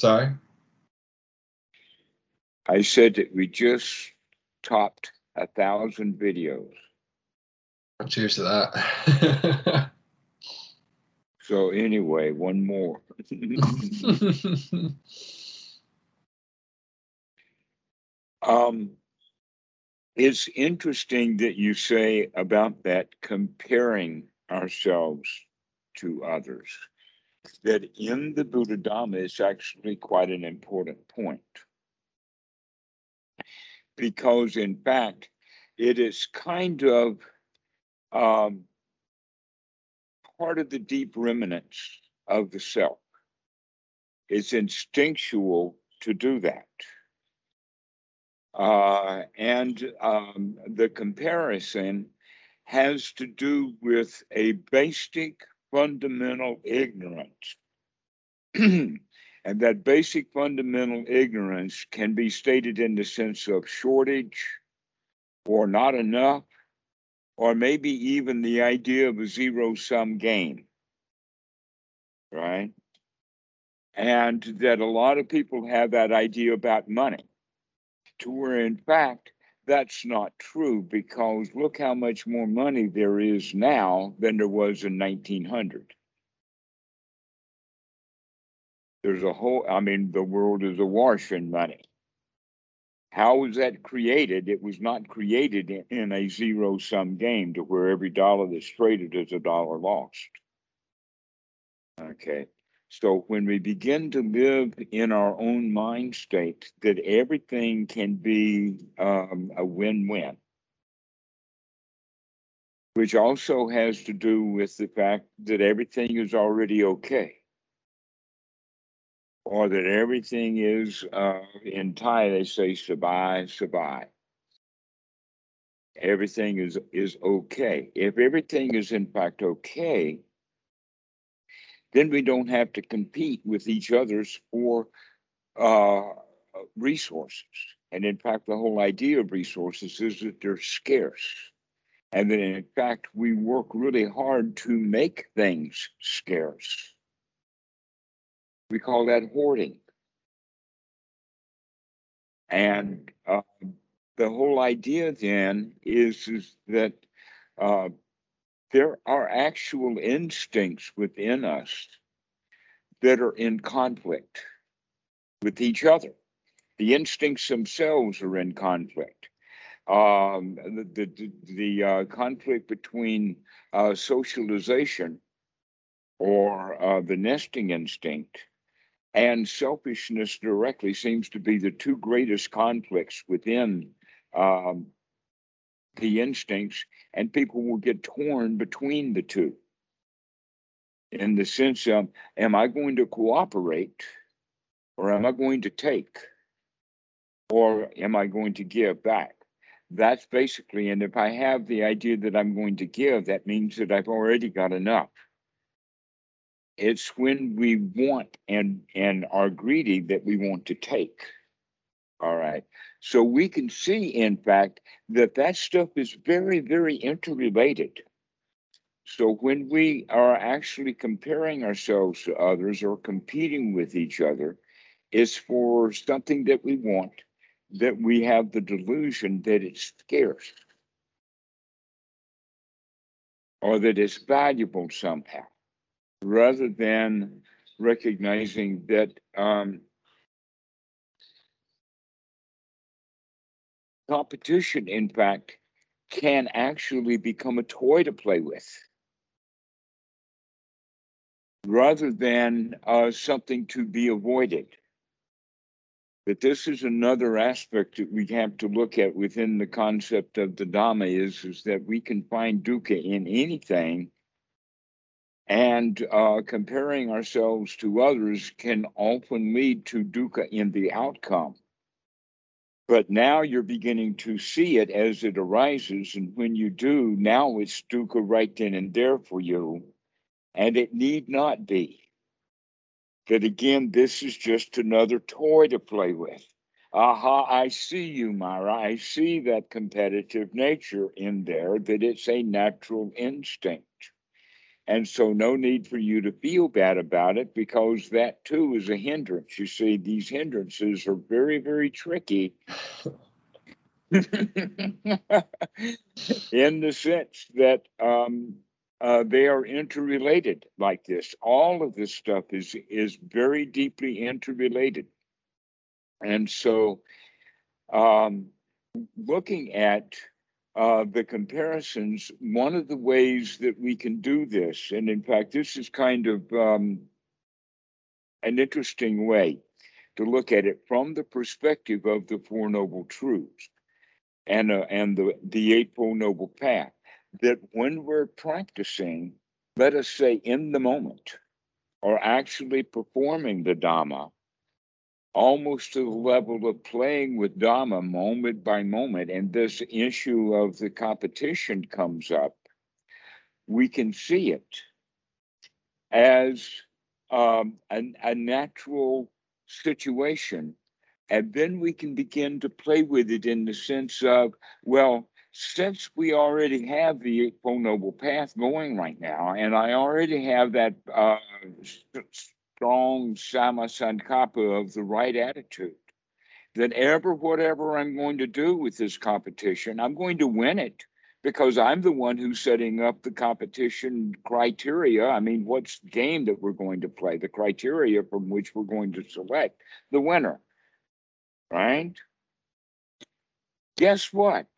Sorry? I said that we just topped a thousand videos. Cheers to that. So anyway, one more. um, it's interesting that you say about that comparing ourselves to others. That in the Buddha Dhamma is actually quite an important point. Because in fact, it is kind of um, part of the deep remnants of the self. It's instinctual to do that. Uh, and um, the comparison has to do with a basic fundamental ignorance. and that basic fundamental ignorance can be stated in the sense of shortage or not enough, or maybe even the idea of a zero sum game. Right? And that a lot of people have that idea about money to where in fact that's not true because look how much more money there is now than there was in 1900 there's a whole i mean the world is awash in money. How was that created? It was not created in, in a zero sum game to where every dollar that's traded is a dollar lost. Okay so when we begin to live in our own mind state, that everything can be um, a win-win, which also has to do with the fact that everything is already okay, or that everything is uh, in Thai they say sabai sabai. Everything is is okay. If everything is in fact okay, then we don't have to compete with each other's for uh, resources. And in fact, the whole idea of resources is that they're scarce. And that in fact, we work really hard to make things scarce. We call that hoarding. And uh, the whole idea then is, is that uh, there are actual instincts within us that are in conflict with each other. The instincts themselves are in conflict. Um, the the, the uh, conflict between uh, socialization or uh, the nesting instinct and selfishness directly seems to be the two greatest conflicts within um, the instincts, and people will get torn between the two. In the sense of, am I going to cooperate or am I going to take? Or am I going to give back? That's basically, and if I have the idea that I'm going to give, that means that I've already got enough. It's when we want and and are greedy that we want to take. All right. So we can see, in fact, that that stuff is very, very interrelated. So when we are actually comparing ourselves to others or competing with each other, it's for something that we want, that we have the delusion that it's scarce or that it's valuable somehow, rather than recognizing that um, competition, in fact, can actually become a toy to play with rather than uh, something to be avoided. But this is another aspect that we have to look at within the concept of the Dhamma is, is that we can find dukkha in anything and uh, comparing ourselves to others can often lead to dukkha in the outcome. But now you're beginning to see it as it arises. And when you do, now it's dukkha right then and there for you. And it need not be. That again, this is just another toy to play with. Aha, I see you, Mara. I see that competitive nature in there, that it's a natural instinct. And so, no need for you to feel bad about it because that too is a hindrance. You see, these hindrances are very, very tricky in the sense that um, uh, they are interrelated like this. All of this stuff is is very deeply interrelated, and so um, looking at uh, the comparisons, one of the ways that we can do this, and in fact, this is kind of um, an interesting way to look at it from the perspective of the Four Noble Truths and, uh, and the, the Eightfold Noble Path, that when we're practicing, let us say in the moment, or actually performing the Dhamma, almost to the level of playing with Dhamma moment by moment, and this issue of the competition comes up, we can see it as um, a, a natural situation. And then we can begin to play with it in the sense of, well, since we already have the Eightfold Noble Path going right now, and I already have that uh, strong samma sankappa of the right attitude, that ever whatever I'm going to do with this competition, I'm going to win it because I'm the one who's setting up the competition criteria. I mean, what's game that we're going to play, the criteria from which we're going to select the winner, right? Guess what?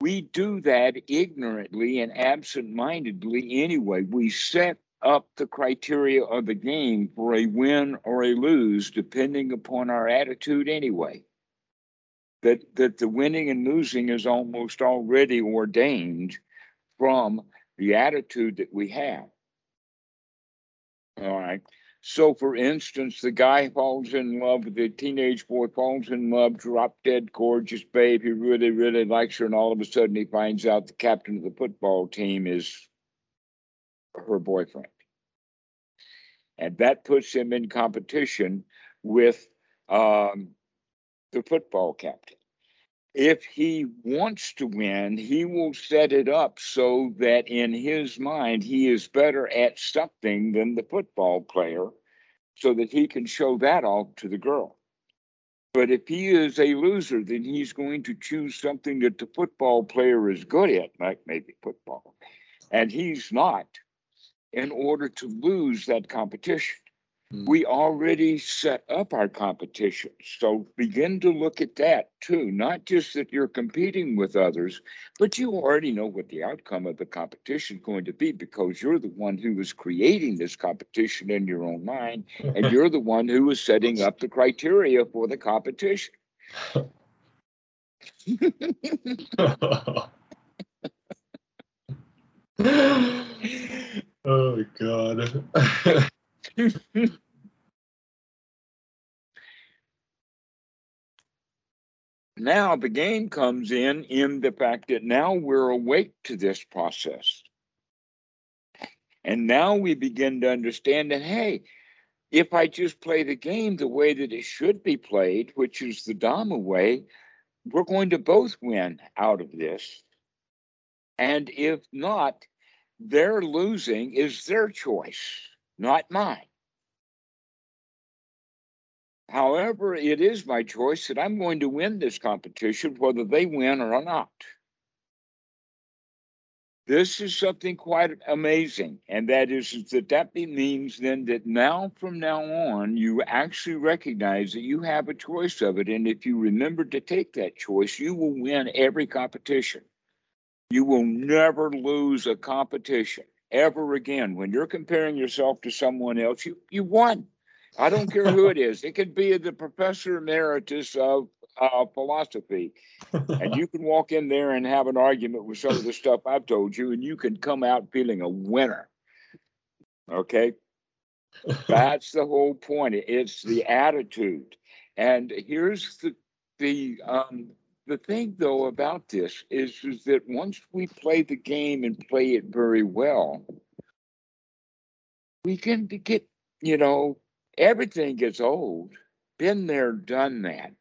We do that ignorantly and absent mindedly anyway. We set up the criteria of the game for a win or a lose, depending upon our attitude anyway. That, that the winning and losing is almost already ordained from the attitude that we have. All right. So, for instance, the guy falls in love, the teenage boy falls in love, drop dead gorgeous babe. He really, really likes her, and all of a sudden he finds out the captain of the football team is her boyfriend. And that puts him in competition with um, the football captain. If he wants to win, he will set it up so that in his mind he is better at something than the football player so that he can show that off to the girl. But if he is a loser, then he's going to choose something that the football player is good at, like maybe football, and he's not in order to lose that competition. Mm. We already set up our competition. So begin to look at that too. Not just that you're competing with others, but you already know what the outcome of the competition is going to be because you're the one who is creating this competition in your own mind, and you're the one who is setting up the criteria for the competition. oh god. now the game comes in in the fact that now we're awake to this process. And now we begin to understand that, hey, if I just play the game the way that it should be played, which is the Dhamma way, we're going to both win out of this. And if not, their losing is their choice, not mine. However, it is my choice that I'm going to win this competition, whether they win or not. This is something quite amazing, and that is, that that means then that now from now on, you actually recognize that you have a choice of it. And if you remember to take that choice, you will win every competition. You will never lose a competition ever again. When you're comparing yourself to someone else, you, you won. I don't care who it is. It could be the professor emeritus of uh, philosophy. and you can walk in there and have an argument with some of the stuff I've told you, and you can come out feeling a winner. Okay? That's the whole point. It's the attitude. And here's the the um, the thing though about this is, is that once we play the game and play it very well, we can get, you know, everything gets old. Been there, done that.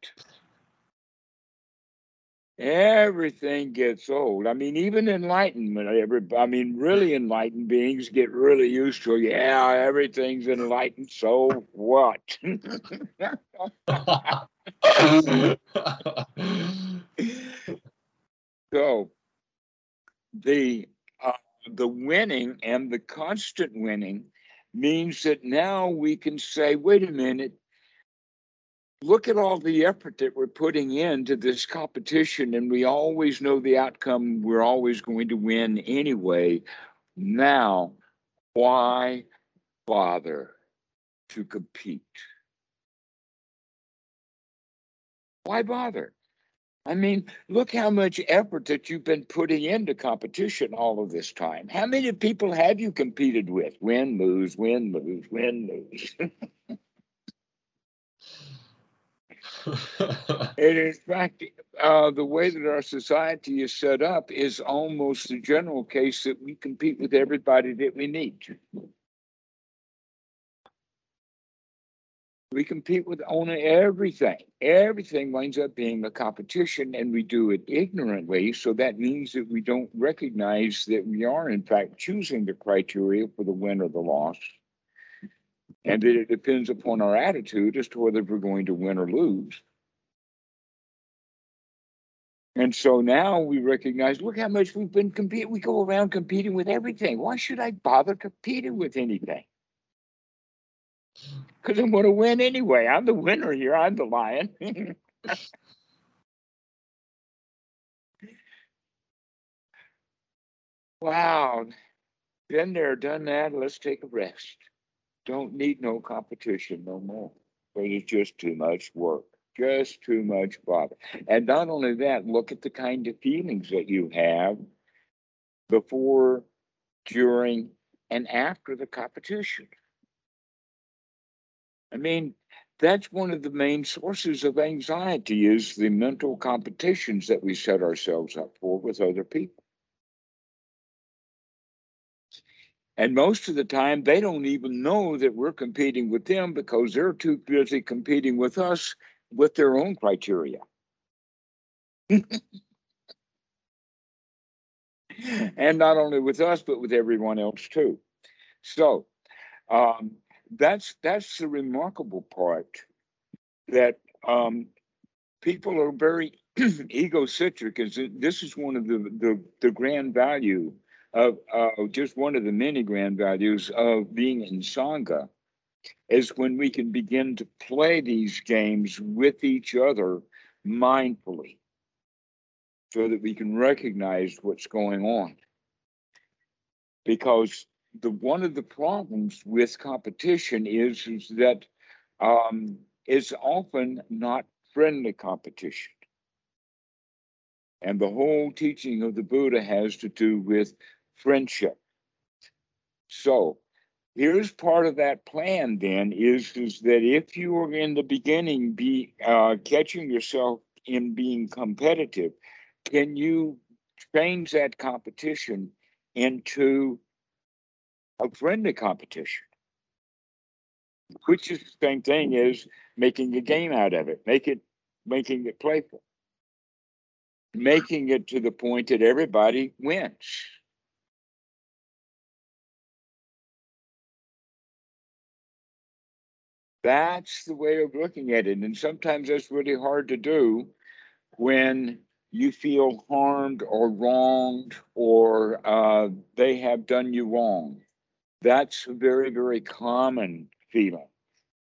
everything gets old. I mean, even enlightenment, every, I mean, really enlightened beings get really used to, yeah, everything's enlightened. So what? so the uh, the winning and the constant winning means that now we can say, wait a minute, look at all the effort that we're putting into this competition, and we always know the outcome. We're always going to win anyway. Now, why bother to compete? Why bother? I mean, look how much effort that you've been putting into competition all of this time. How many people have you competed with? Win, lose, win, lose, win, lose. it is fact, uh, the way that our society is set up is almost the general case that we compete with everybody that we meet. We compete with on everything. Everything winds up being a competition, and we do it ignorantly. So that means that we don't recognize that we are, in fact, choosing the criteria for the win or the loss. And that it depends upon our attitude as to whether we're going to win or lose. And so now we recognize look how much we've been competing. We go around competing with everything. Why should I bother competing with anything? Because I'm going to win anyway. I'm the winner here. I'm the lion. wow. Been there, done that. Let's take a rest. Don't need no competition no more. But it's just too much work. Just too much bother. And not only that, look at the kind of feelings that you have before, during, and after the competition. I mean, that's one of the main sources of anxiety is the mental competitions that we set ourselves up for with other people. And most of the time, they don't even know that we're competing with them because they're too busy competing with us with their own criteria. and not only with us, but with everyone else too. So, um, that's that's the remarkable part that um, people are very egocentric. Is this is one of the, the the grand value of uh, just one of the many grand values of being in sangha is when we can begin to play these games with each other mindfully so that we can recognize what's going on because the one of the problems with competition is, is that um, it's often not friendly competition. And the whole teaching of the Buddha has to do with friendship. So here's part of that plan then is, is that if you are in the beginning be uh, catching yourself in being competitive, can you change that competition into a friendly competition, which is the same thing as making a game out of it, make it making it playful, making it to the point that everybody wins. That's the way of looking at it. And sometimes that's really hard to do when you feel harmed or wronged or uh, they have done you wrong. That's a very, very common feeling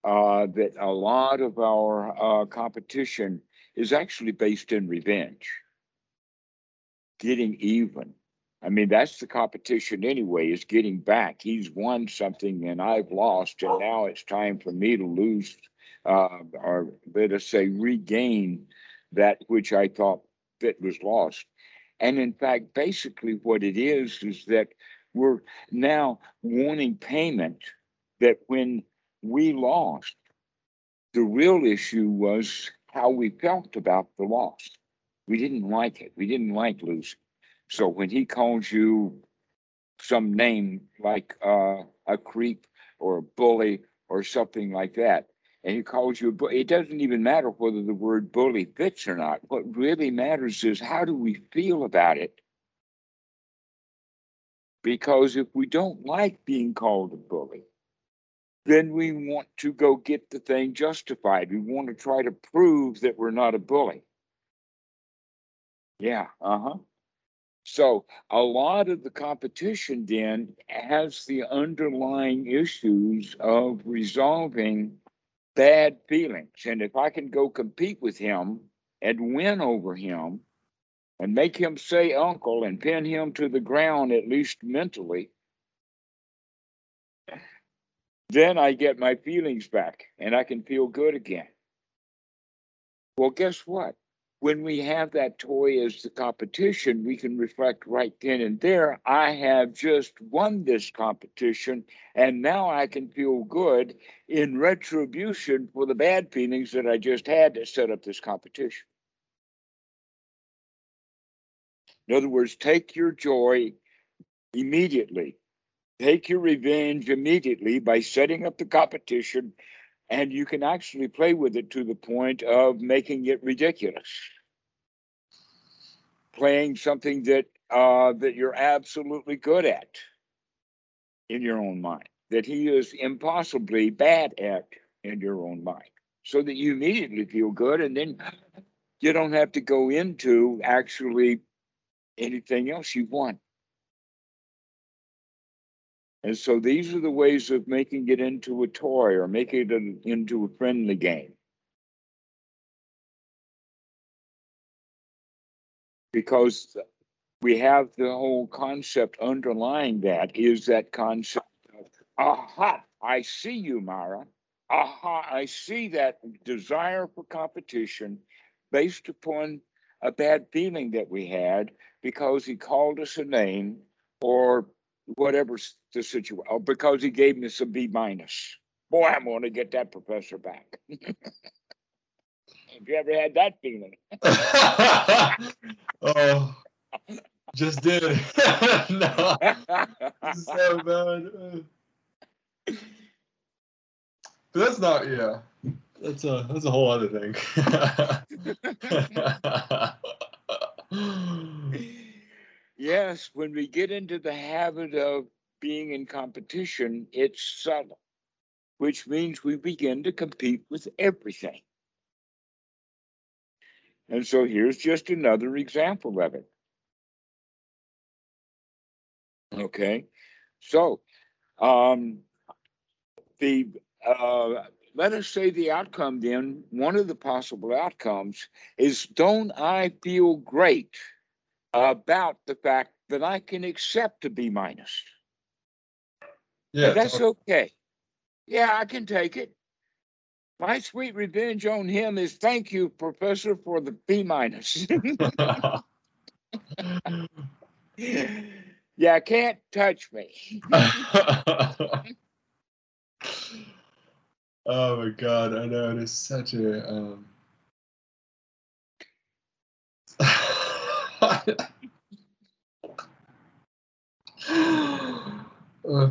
uh, that a lot of our uh, competition is actually based in revenge, getting even. I mean, that's the competition anyway, is getting back. He's won something and I've lost, and now it's time for me to lose, uh, or let us say, regain that which I thought that was lost. And in fact, basically, what it is is that we're now wanting payment that when we lost, the real issue was how we felt about the loss. We didn't like it. We didn't like losing. So when he calls you some name like uh, a creep or a bully or something like that, and he calls you a bully, it doesn't even matter whether the word bully fits or not. What really matters is how do we feel about it? Because if we don't like being called a bully, then we want to go get the thing justified. We want to try to prove that we're not a bully. Yeah, uh huh. So a lot of the competition then has the underlying issues of resolving bad feelings. And if I can go compete with him and win over him and make him say uncle and pin him to the ground, at least mentally, then I get my feelings back and I can feel good again. Well, guess what? When we have that toy as the competition, we can reflect right then and there. I have just won this competition, and now I can feel good in retribution for the bad feelings that I just had to set up this competition. In other words, take your joy immediately. Take your revenge immediately by setting up the competition and you can actually play with it to the point of making it ridiculous. Playing something that uh, that you're absolutely good at in your own mind that he is impossibly bad at in your own mind so that you immediately feel good and then you don't have to go into actually anything else you want and so these are the ways of making it into a toy or making it into a friendly game. Because we have the whole concept underlying that is that concept of, aha, I see you, Mara. Aha, I see that desire for competition based upon a bad feeling that we had because he called us a name or whatever the situation, oh, because he gave me some B minus. Boy, I'm going to get that professor back. Have you ever had that feeling? oh, just did. no, so bad. But that's not, yeah. That's a that's a whole other thing. yes, when we get into the habit of being in competition, it's subtle, which means we begin to compete with everything. And so here's just another example of it. Okay, so um, the uh, let us say the outcome then, one of the possible outcomes is don't I feel great about the fact that I can accept a B minus? Yeah, that's okay. Yeah, I can take it. My sweet revenge on him is thank you, Professor, for the B minus. yeah, can't touch me. oh my god, I know it is such a um uh,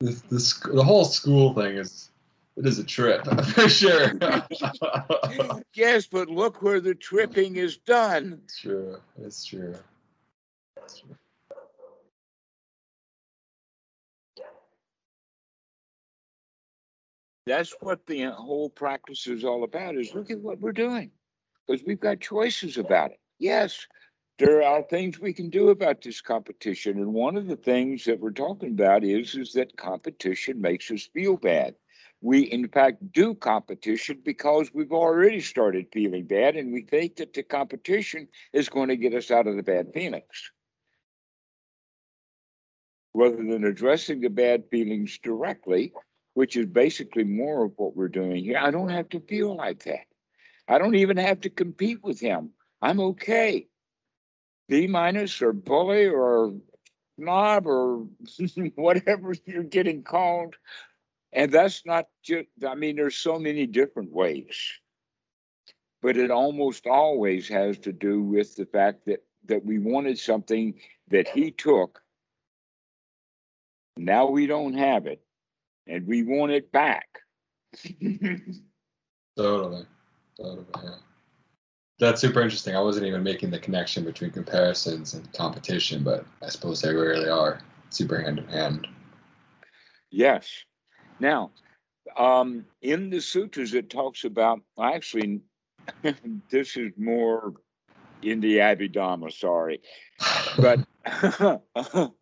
this, this the whole school thing is it is a trip for sure. yes, but look where the tripping is done. It's true. It's true. It's true. That's what the uh, whole practice is all about. Is look at what we're doing, because we've got choices about it. Yes, there are things we can do about this competition. And one of the things that we're talking about is, is that competition makes us feel bad. We, in fact, do competition because we've already started feeling bad, and we think that the competition is going to get us out of the bad feelings. Rather than addressing the bad feelings directly, which is basically more of what we're doing here, I don't have to feel like that. I don't even have to compete with him. I'm okay. B minus or bully or snob or whatever you're getting called. And that's not just, I mean, there's so many different ways, but it almost always has to do with the fact that, that we wanted something that he took. Now we don't have it and we want it back. Totally. Totally. Yeah. That's super interesting. I wasn't even making the connection between comparisons and competition, but I suppose they really are super hand in hand. Yes. Now, um, in the sutras, it talks about actually, this is more in the Abhidhamma, sorry, but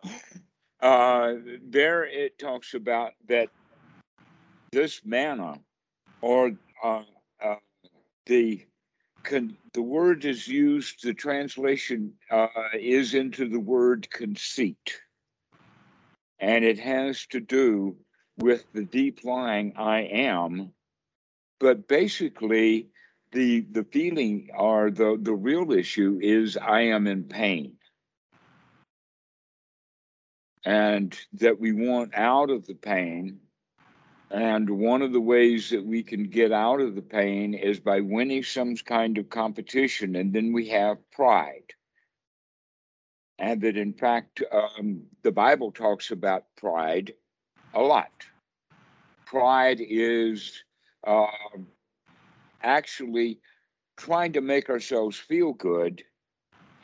uh, there it talks about that this mana or uh, uh, the con- the word is used, the translation uh, is into the word conceit. And it has to do with the deep lying I am. But basically, the the feeling or the, the real issue is I am in pain. And that we want out of the pain and one of the ways that we can get out of the pain is by winning some kind of competition. And then we have pride. And that, in fact, um, the Bible talks about pride a lot. Pride is uh, actually trying to make ourselves feel good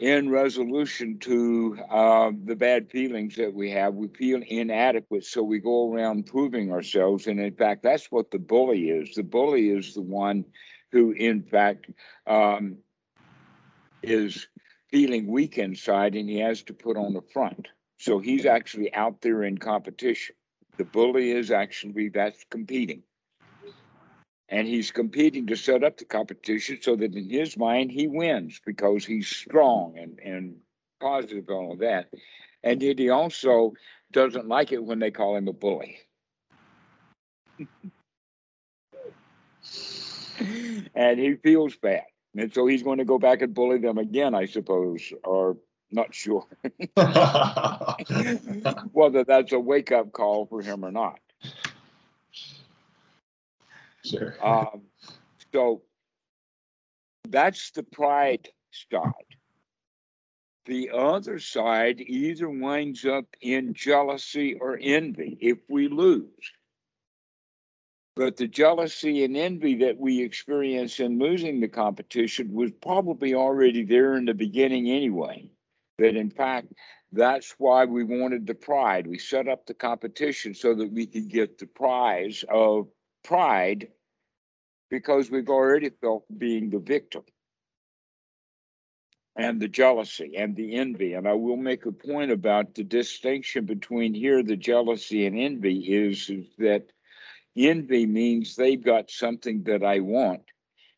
in resolution to uh, the bad feelings that we have. We feel inadequate, so we go around proving ourselves. And in fact, that's what the bully is. The bully is the one who, in fact, um, is feeling weak inside and he has to put on the front. So he's actually out there in competition. The bully is actually that's competing and he's competing to set up the competition so that in his mind he wins because he's strong and, and positive and all of that. And yet he also doesn't like it when they call him a bully. and he feels bad. And so he's going to go back and bully them again, I suppose, or not sure whether that's a wake up call for him or not. Um, so that's the pride side. The other side either winds up in jealousy or envy if we lose. But the jealousy and envy that we experience in losing the competition was probably already there in the beginning anyway. That in fact, that's why we wanted the pride. We set up the competition so that we could get the prize of pride because we've already felt being the victim and the jealousy and the envy. And I will make a point about the distinction between here, the jealousy and envy is, that envy means they've got something that I want,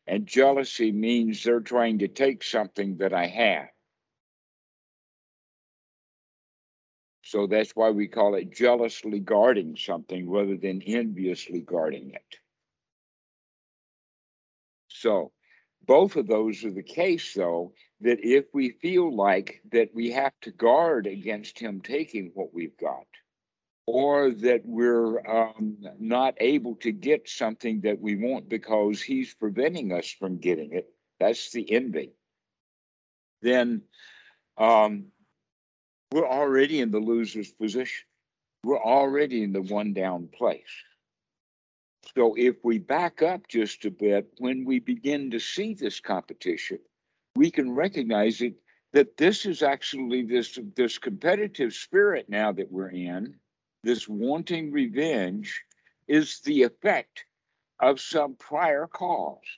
and jealousy means they're trying to take something that I have. So that's why we call it jealously guarding something rather than enviously guarding it. So both of those are the case, though, that if we feel like that we have to guard against him taking what we've got, or that we're um, not able to get something that we want because he's preventing us from getting it, that's the envy. Then um, we're already in the loser's position. We're already in the one down place. So if we back up just a bit, when we begin to see this competition, we can recognize it that this is actually this this competitive spirit now that we're in, this wanting revenge, is the effect of some prior cause.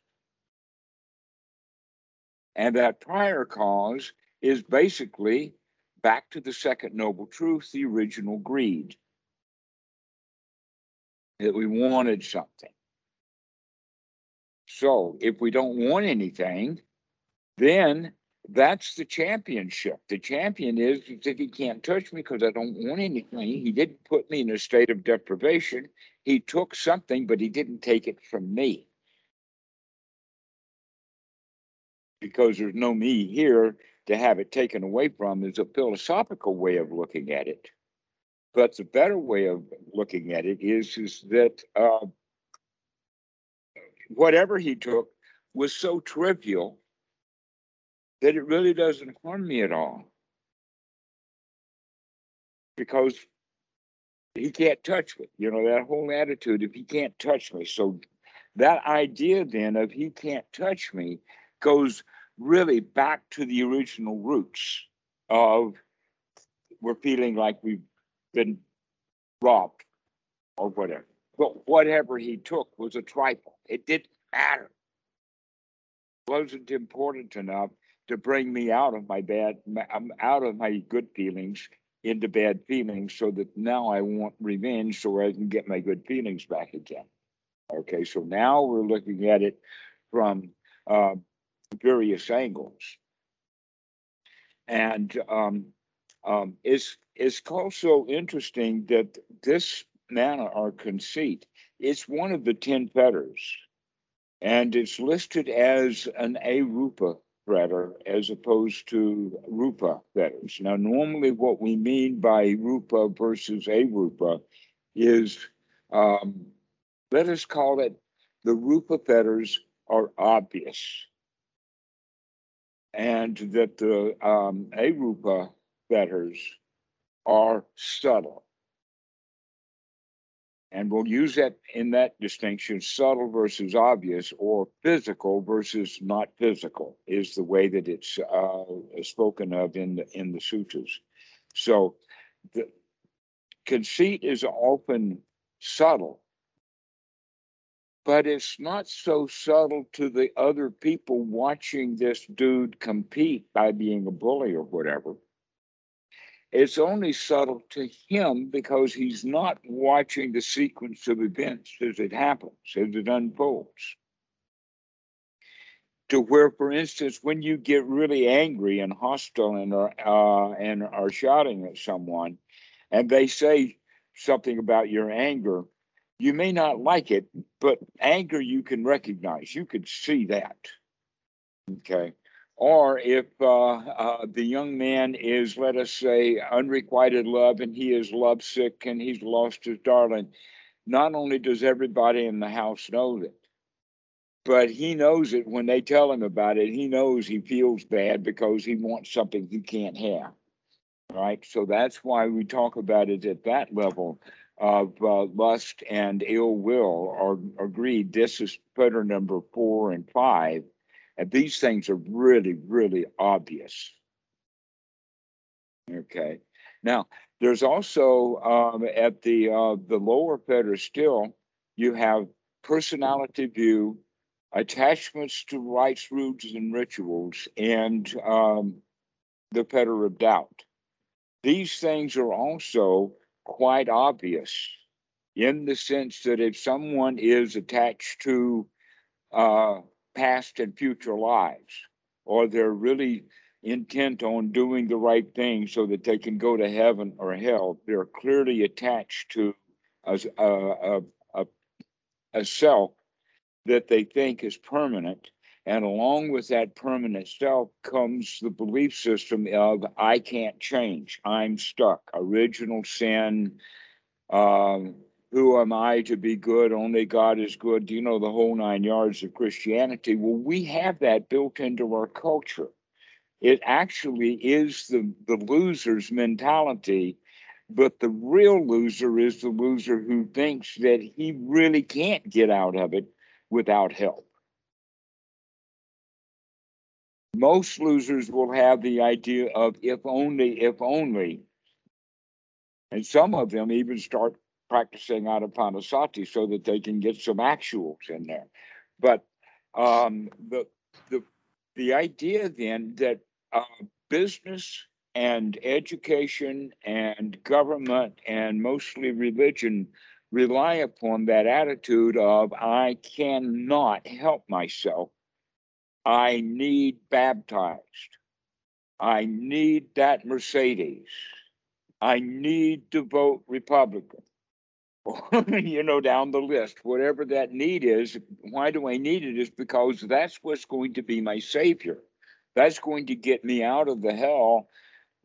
And that prior cause is basically back to the second noble truth, the original greed that we wanted something. So if we don't want anything, then that's the championship. The champion is if he can't touch me because I don't want anything. He didn't put me in a state of deprivation. He took something, but he didn't take it from me. Because there's no me here to have it taken away from is a philosophical way of looking at it. But the better way of looking at it is, is that uh, whatever he took was so trivial that it really doesn't harm me at all. Because he can't touch me. You know, that whole attitude if he can't touch me. So that idea then of he can't touch me goes really back to the original roots of we're feeling like we've been robbed or whatever. But whatever he took was a trifle. It didn't matter. It wasn't important enough to bring me out of my bad, um, out of my good feelings into bad feelings so that now I want revenge so I can get my good feelings back again. Okay, so now we're looking at it from uh, various angles. And um, um, it's, it's also interesting that this mana or conceit is one of the 10 fetters, and it's listed as an arupa fetter as opposed to rupa fetters. Now, normally what we mean by rupa versus arupa is, um, let us call it the rupa fetters are obvious and that the um, arupa fetters are subtle. And we'll use that in that distinction subtle versus obvious, or physical versus not physical, is the way that it's uh, spoken of in the, in the sutras. So the conceit is often subtle, but it's not so subtle to the other people watching this dude compete by being a bully or whatever. It's only subtle to him because he's not watching the sequence of events as it happens, as it unfolds. To where, for instance, when you get really angry and hostile and are, uh, and are shouting at someone, and they say something about your anger, you may not like it, but anger you can recognize. You can see that. Okay. Or if uh, uh, the young man is, let us say, unrequited love and he is lovesick and he's lost his darling, not only does everybody in the house know that, but he knows it when they tell him about it. He knows he feels bad because he wants something he can't have. Right. So that's why we talk about it at that level of uh, lust and ill will or, or greed. This is fetter number four and five. And these things are really, really obvious. Okay. Now, there's also um, at the uh, the lower fetter still, you have personality view, attachments to rites, rules, and rituals, and um, the fetter of doubt. These things are also quite obvious in the sense that if someone is attached to uh, past and future lives, or they're really intent on doing the right thing so that they can go to heaven or hell, they're clearly attached to a, a, a, a self that they think is permanent. And along with that permanent self comes the belief system of I can't change, I'm stuck, original sin, um, who am I to be good? Only God is good. Do you know the whole nine yards of Christianity? Well, we have that built into our culture. It actually is the, the loser's mentality, but the real loser is the loser who thinks that he really can't get out of it without help. Most losers will have the idea of if only, if only. And some of them even start practicing Anapanasati so that they can get some actuals in there. But um, the the the idea then that uh, business and education and government and mostly religion rely upon that attitude of I cannot help myself. I need baptized. I need that Mercedes. I need to vote Republican. you know, down the list, whatever that need is. Why do I need it? Is because that's what's going to be my savior. That's going to get me out of the hell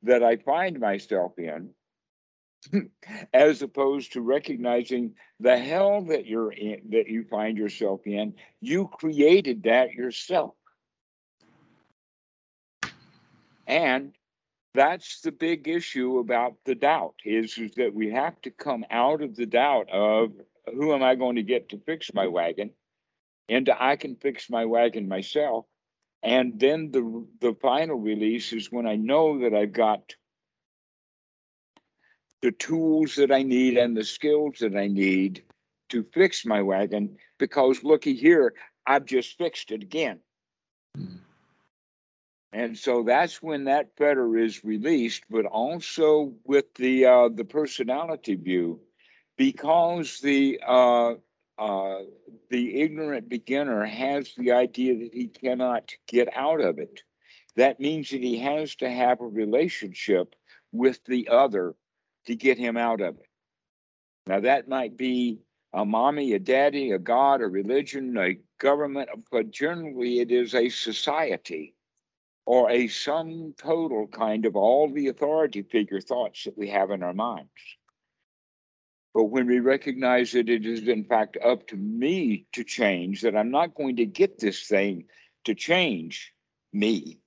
that I find myself in, as opposed to recognizing the hell that you're in, that you find yourself in. You created that yourself. And that's the big issue about the doubt is, is that we have to come out of the doubt of who am I going to get to fix my wagon into I can fix my wagon myself. And then the the final release is when I know that I've got the tools that I need and the skills that I need to fix my wagon because looky here, I've just fixed it again. Mm-hmm. And so that's when that fetter is released, but also with the uh, the personality view, because the uh, uh, the ignorant beginner has the idea that he cannot get out of it. That means that he has to have a relationship with the other to get him out of it. Now, that might be a mommy, a daddy, a God, a religion, a government, but generally it is a society or a sum total kind of all the authority figure thoughts that we have in our minds. But when we recognize that it is in fact up to me to change, that I'm not going to get this thing to change me,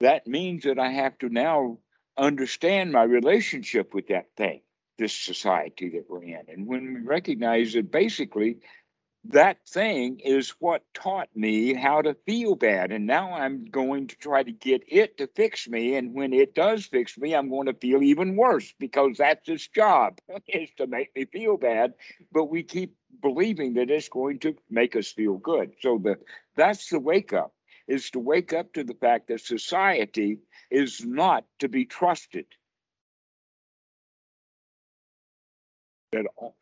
that means that I have to now understand my relationship with that thing, this society that we're in. And when we recognize that basically that thing is what taught me how to feel bad. And now I'm going to try to get it to fix me. And when it does fix me, I'm going to feel even worse because that's its job is to make me feel bad. But we keep believing that it's going to make us feel good. So the that's the wake up is to wake up to the fact that society is not to be trusted at all.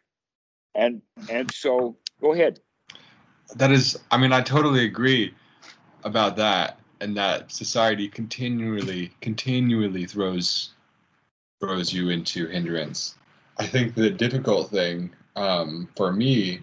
And and so go ahead. That is, I mean, I totally agree about that, and that society continually, continually throws throws you into hindrance. I think the difficult thing um, for me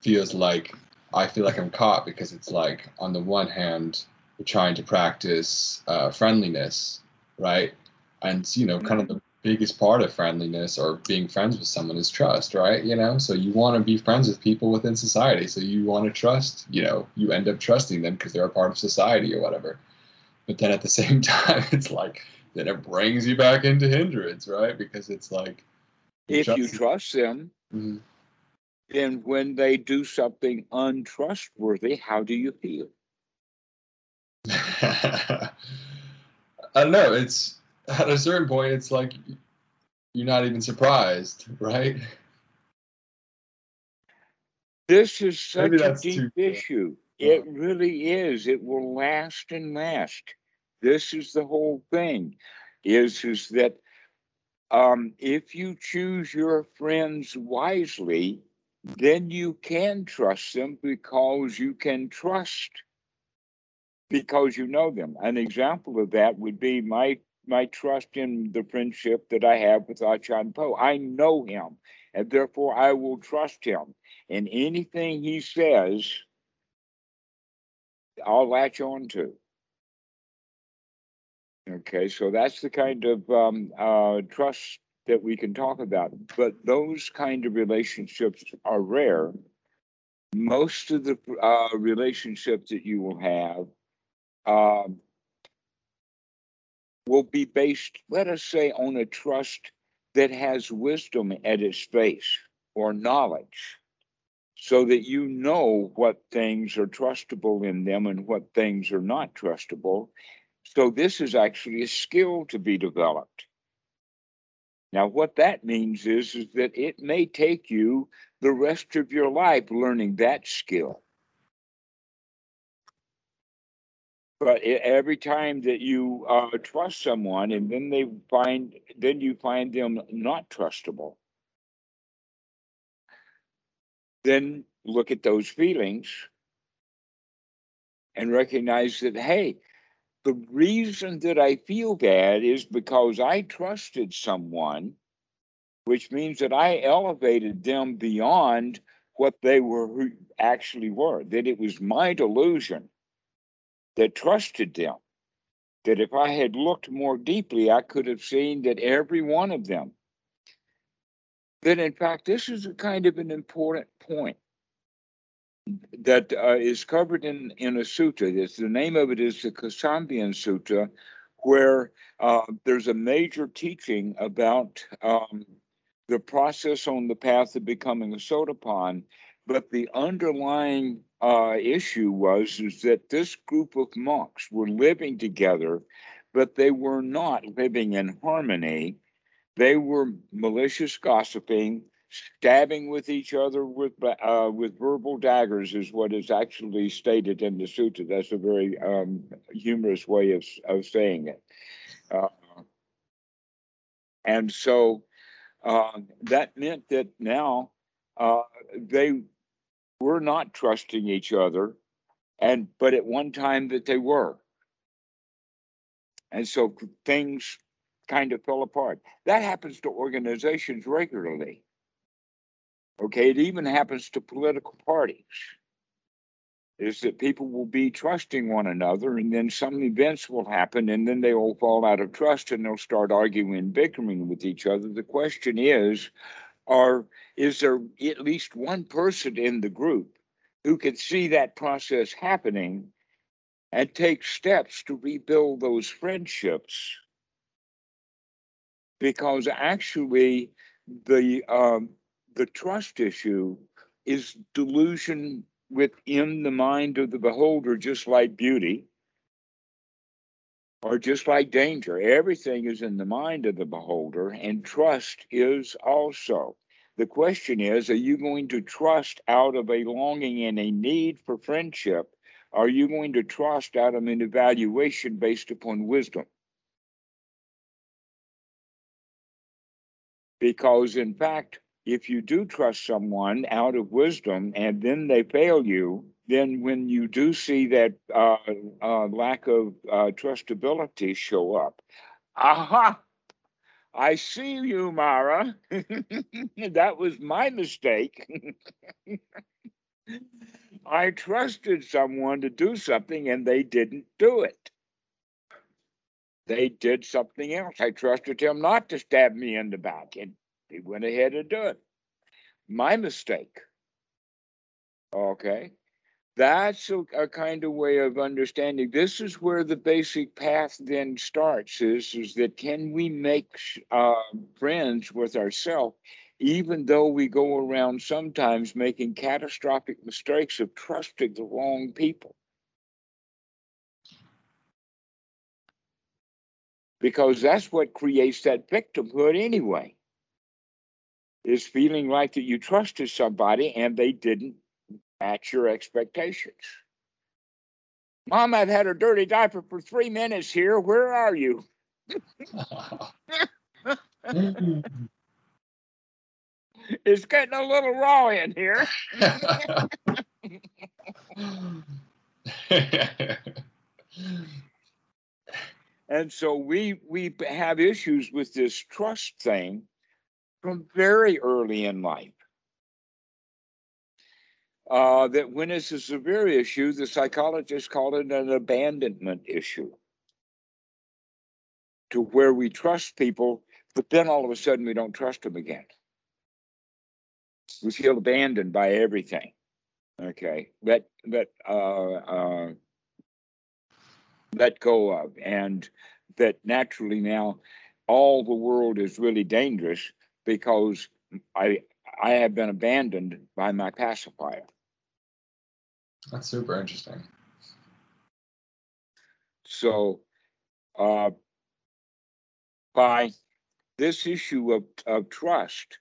feels like I feel like I'm caught because it's like on the one hand we're trying to practice uh, friendliness, right? And you know, kind of the biggest part of friendliness or being friends with someone is trust, right? You know, so you want to be friends with people within society. So you want to trust, you know, you end up trusting them because they're a part of society or whatever. But then at the same time, it's like, then it brings you back into hindrance, right? Because it's like, if you trust them, mm-hmm. then when they do something untrustworthy, how do you feel? I don't know. It's at a certain point, it's like you're not even surprised, right? This is such a deep issue. It really is. It will last and last. This is the whole thing. Is is that um, if you choose your friends wisely, then you can trust them because you can trust because you know them. An example of that would be my my trust in the friendship that I have with Achan Po. I know him, and therefore I will trust him. And anything he says, I'll latch on to. Okay, so that's the kind of um, uh, trust that we can talk about. But those kind of relationships are rare. Most of the uh, relationships that you will have um, will be based, let us say, on a trust that has wisdom at its base or knowledge, so that you know what things are trustable in them and what things are not trustable. So, this is actually a skill to be developed. Now, what that means is, is that it may take you the rest of your life learning that skill. But every time that you uh, trust someone and then they find then you find them not trustable. Then look at those feelings. And recognize that hey the reason that i feel bad is because i trusted someone which means that i elevated them beyond what they were actually were that it was my delusion that trusted them. That if I had looked more deeply, I could have seen that every one of them. That in fact, this is a kind of an important point that uh, is covered in, in a sutta. It's, the name of it is the Kosambiya Sutta, where uh, there's a major teaching about um, the process on the path of becoming a sotapan. But the underlying uh, issue was is that this group of monks were living together, but they were not living in harmony. They were malicious gossiping, stabbing with each other with uh, with verbal daggers, is what is actually stated in the sutta. That's a very um, humorous way of of saying it. Uh, and so uh, that meant that now uh, they were not trusting each other, and but at one time that they were. And so things kind of fell apart. That happens to organizations regularly. Okay, it even happens to political parties. Is that people will be trusting one another, and then some events will happen, and then they all fall out of trust and they'll start arguing, bickering with each other. The question is, are is there at least one person in the group who can see that process happening and take steps to rebuild those friendships? Because actually, the um, the trust issue is delusion within the mind of the beholder, just like beauty or just like danger. Everything is in the mind of the beholder, and trust is also. The question is are you going to trust out of a longing and a need for friendship? Are you going to trust out of an evaluation based upon wisdom? Because, in fact, if you do trust someone out of wisdom and then they fail you, then when you do see that uh, uh, lack of uh, trustability show up, aha, I see you, Mara. that was my mistake. I trusted someone to do something and they didn't do it. They did something else. I trusted him not to stab me in the back and he went ahead and did it. My mistake. Okay. That's a, a, kind of way of understanding. This is where the basic path then starts is, is that can we make uh, friends with ourselves, even though we go around sometimes making catastrophic mistakes of trusting the wrong people? Because that's what creates that victimhood anyway is feeling like that you trusted somebody and they didn't match your expectations. Mom, I've had a dirty diaper for three minutes here. Where are you? it's getting a little raw in here. and so we we have issues with this trust thing from very early in life. Uh, that when it's a severe issue, the psychologists call it an abandonment issue, to where we trust people, but then all of a sudden we don't trust them again. We feel abandoned by everything. Okay, let let uh, uh, let go of, and that naturally now all the world is really dangerous because I I have been abandoned by my pacifier. That's super interesting. So, uh, by this issue of, of trust,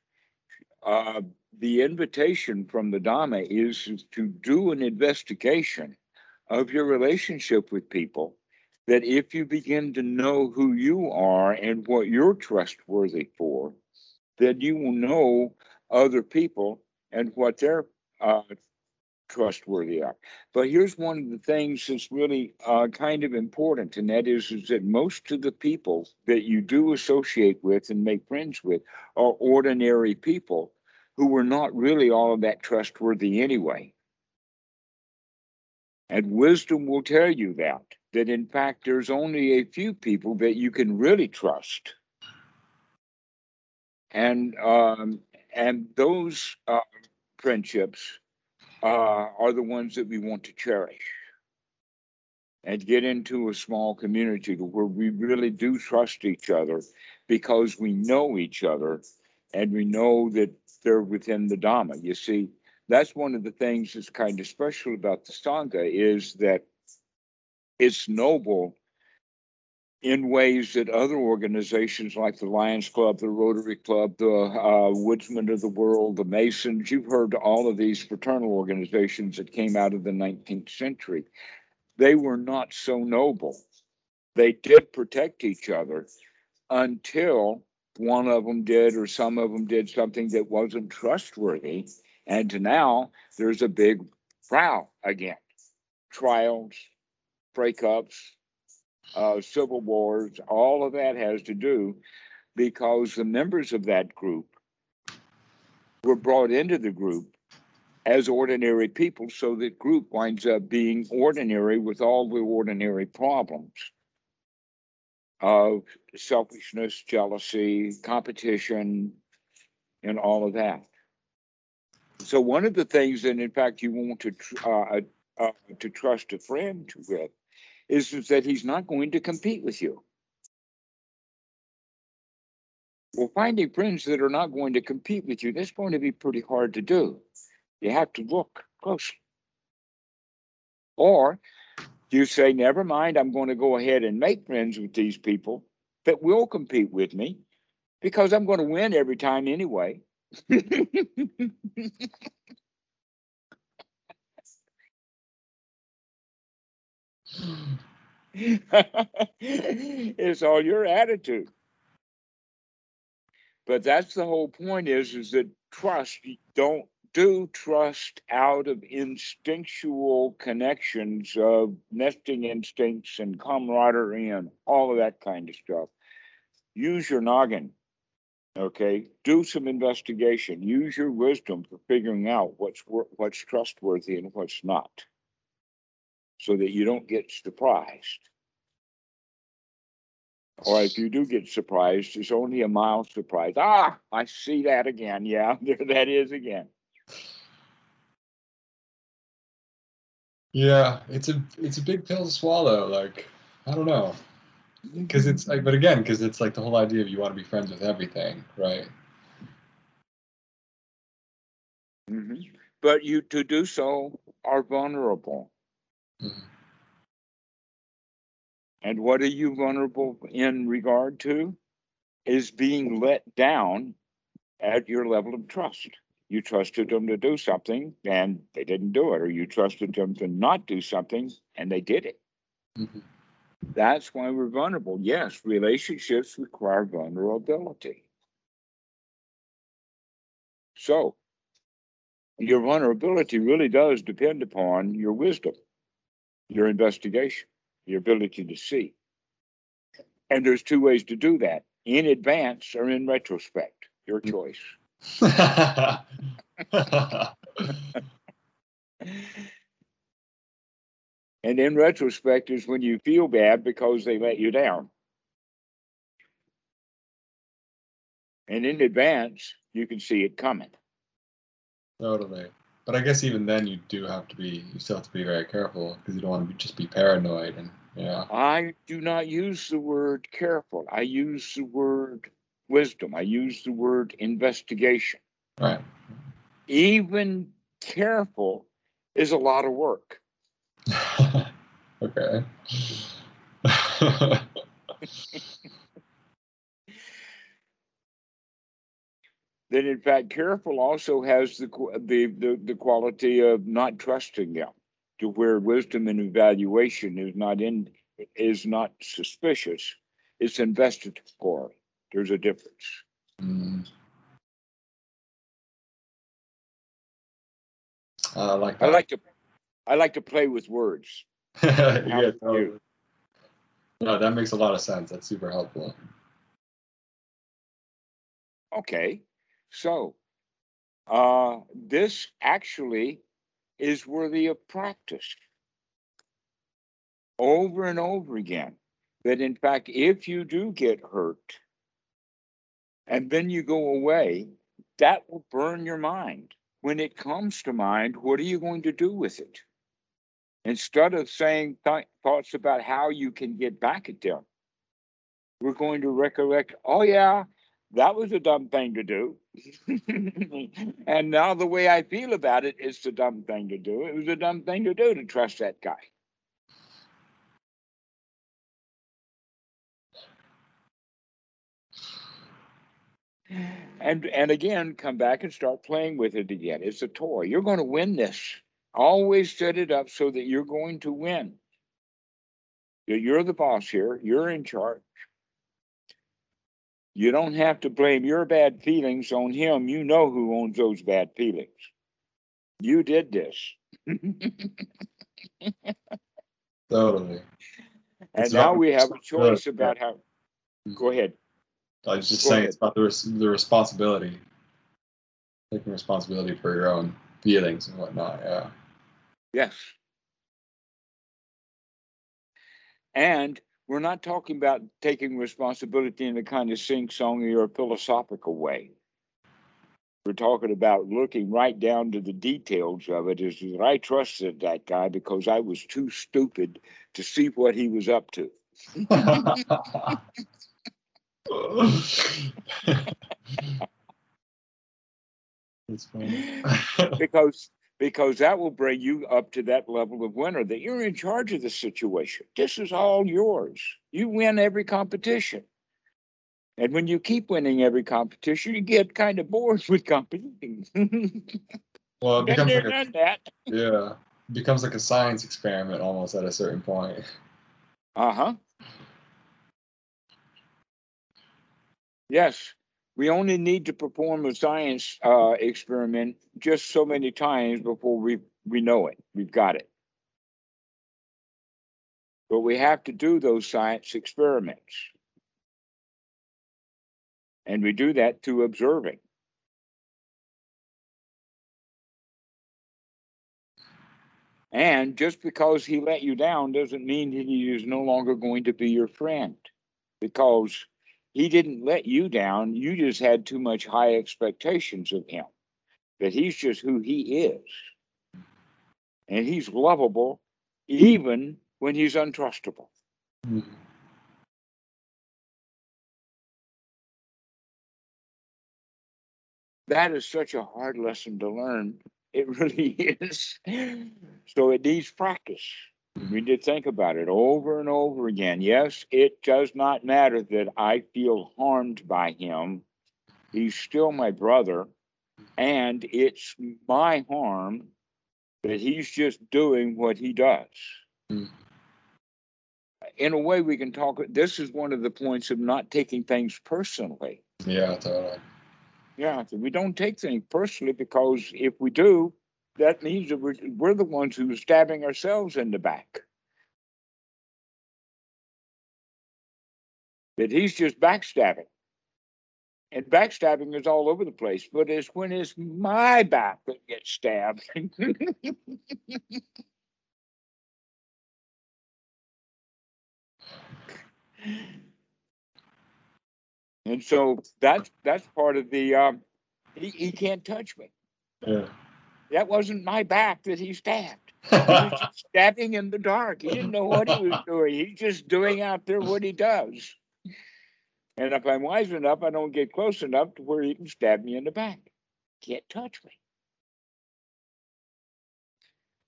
uh, the invitation from the Dhamma is, is to do an investigation of your relationship with people. That if you begin to know who you are and what you're trustworthy for, then you will know other people and what they're uh, trustworthy are. But here's one of the things that's really uh, kind of important, and that is, is that most of the people that you do associate with and make friends with are ordinary people who were not really all of that trustworthy anyway. And wisdom will tell you that, that in fact, there's only a few people that you can really trust and um, and those uh, friendships uh, are the ones that we want to cherish. and get into a small community where we really do trust each other because we know each other and we know that they're within the Dhamma. You see, that's one of the things that's kind of special about the Sangha is that it's noble in ways that other organizations like the Lions Club, the Rotary Club, the uh, Woodsmen of the World, the Masons, you've heard all of these fraternal organizations that came out of the 19th century. They were not so noble. They did protect each other until one of them did or some of them did something that wasn't trustworthy. And now there's a big row again. Trials, breakups, uh, civil wars, all of that has to do because the members of that group were brought into the group as ordinary people, so that group winds up being ordinary with all the ordinary problems of selfishness, jealousy, competition, and all of that. So one of the things that, in fact, you want to uh, uh, to trust a friend with is, that he's not going to compete with you. Well, finding friends that are not going to compete with you, that's going to be pretty hard to do. You have to look closely. Or you say, never mind, I'm going to go ahead and make friends with these people that will compete with me because I'm going to win every time anyway. it's all your attitude. But that's the whole point is, is that trust, don't do trust out of instinctual connections of nesting instincts and camaraderie and all of that kind of stuff. Use your noggin. Okay, do some investigation. Use your wisdom for figuring out what's what's trustworthy and what's not so that you don't get surprised. Or if you do get surprised, it's only a mild surprise. Ah, I see that again. Yeah, there that is again. Yeah, it's a it's a big pill to swallow. Like I don't know, because it's like, but again, because it's like the whole idea of you want to be friends with everything, right? Mm-hmm. But you to do so are vulnerable. Mm-hmm. And what are you vulnerable in regard to? Is being let down at your level of trust. You trusted them to do something and they didn't do it, or you trusted them to not do something and they did it. Mm-hmm. That's why we're vulnerable. Yes, relationships require vulnerability. So, your vulnerability really does depend upon your wisdom your investigation, your ability to see. And there's two ways to do that in advance or in retrospect, your mm. choice. and in retrospect is when you feel bad because they let you down. And in advance, you can see it coming. Totally. But I guess even then, you do have to be, you still have to be very careful because you don't want to be, just be paranoid and yeah. I do not use the word careful. I use the word wisdom. I use the word investigation. Right. Even careful is a lot of work. okay. that in fact careful also has the, the, the, the quality of not trusting them to where wisdom and evaluation is not in is not suspicious it's investigatory there's a difference mm. I like that. I like to I like to play with words. yeah, totally. No, that makes a lot of sense. That's super helpful. Okay. So, uh, this actually is worthy of practice over and over again. That in fact, if you do get hurt and then you go away, that will burn your mind. When it comes to mind, what are you going to do with it? Instead of saying th- thoughts about how you can get back at them, we're going to recollect, oh, yeah, that was a dumb thing to do. and now the way I feel about it is the dumb thing to do. It was a dumb thing to do to trust that guy. And and again, come back and start playing with it again. It's a toy. You're going to win this. Always set it up so that you're going to win. You're the boss here. You're in charge. You don't have to blame your bad feelings on him. You know who owns those bad feelings. You did this. totally. And It's now we have a choice about how. Mm. Go ahead. I was just Go saying ahead. it's about the res- the responsibility, taking responsibility for your own feelings and whatnot. Yeah. Yes. And we're not talking about taking responsibility in a kind of sing songy or philosophical way. We're talking about looking right down to the details of it. Is that I trusted that guy because I was too stupid to see what he was up to. Because because that will bring you up to that level of winner that you're in charge of the situation. This is all yours. You win every competition. And when you keep winning every competition, you get kind of bored with competing. well, it becomes like a that. yeah, becomes like a science experiment almost at a certain point. Uh huh. Yes, we only need to perform a science uh, experiment just so many times before we we know it. We've got it. But we have to do those science experiments. And we do that through observing. And just because he let you down doesn't mean that he is no longer going to be your friend. Because he didn't let you down. You just had too much high expectations of him. That he's just who he is. And he's lovable even when he's untrustable. That is such a hard lesson to learn. It really is. So it needs practice. We need to think about it over and over again. Yes, it does not matter that I feel harmed by him. He's still my brother. And it's my harm that he's just doing what he does. Mm. In a way, we can talk. This is one of the points of not taking things personally. Yeah, totally. Yeah, we don't take things personally because if we do, that means that we're, we're the ones who are stabbing ourselves in the back. That he's just backstabbing. And backstabbing is all over the place, but it's when it's my back that gets stabbed. and so that's that's part of the um he, he can't touch me. Yeah. That wasn't my back that he stabbed. He was just stabbing in the dark. He didn't know what he was doing. He's just doing out there what he does. And if I'm wise enough, I don't get close enough to where he can stab me in the back. Can't touch me.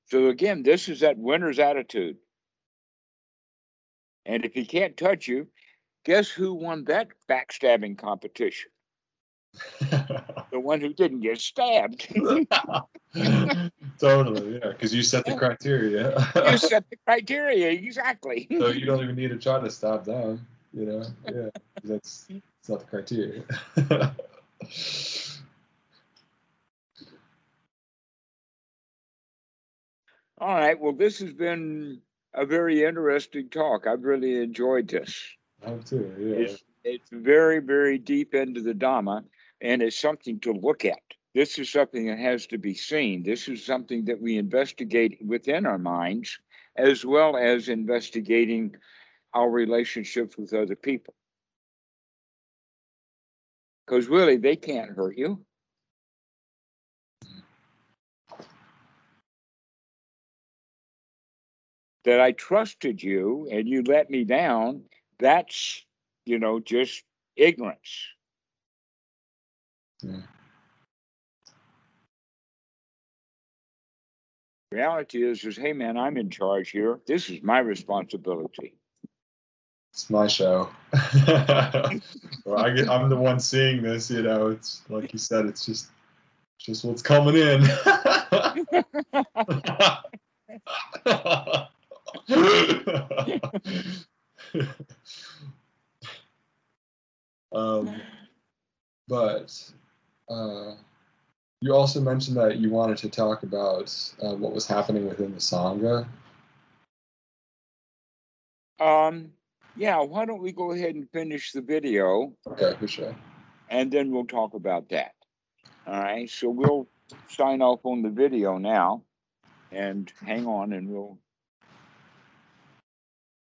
So again, this is that winner's attitude. And if he can't touch you, guess who won that backstabbing competition? The one who didn't get stabbed. totally, yeah, because you set the criteria. you set the criteria exactly. so you don't even need to try to stop them, you know? yeah, that's, that's not the criteria. All right. Well, this has been a very interesting talk. I've really enjoyed this. I too, yeah. It's it's very, very deep into the Dhamma, and it's something to look at. This is something that has to be seen. This is something that we investigate within our minds, as well as investigating our relationships with other people. Because really, they can't hurt you. that I trusted you and you let me down, that's, you know, just ignorance. Yeah. Reality is, is, hey man, I'm in charge here. This is my responsibility. It's my show. well, I get, I'm the one seeing this. You know, it's like you said. It's just, just what's coming in. um, but uh, you also mentioned that you wanted to talk about uh, what was happening within the sangha. Um, yeah, why don't we go ahead and finish the video? Okay, for sure. And then we'll talk about that. All right, so we'll sign off on the video now and hang on and we'll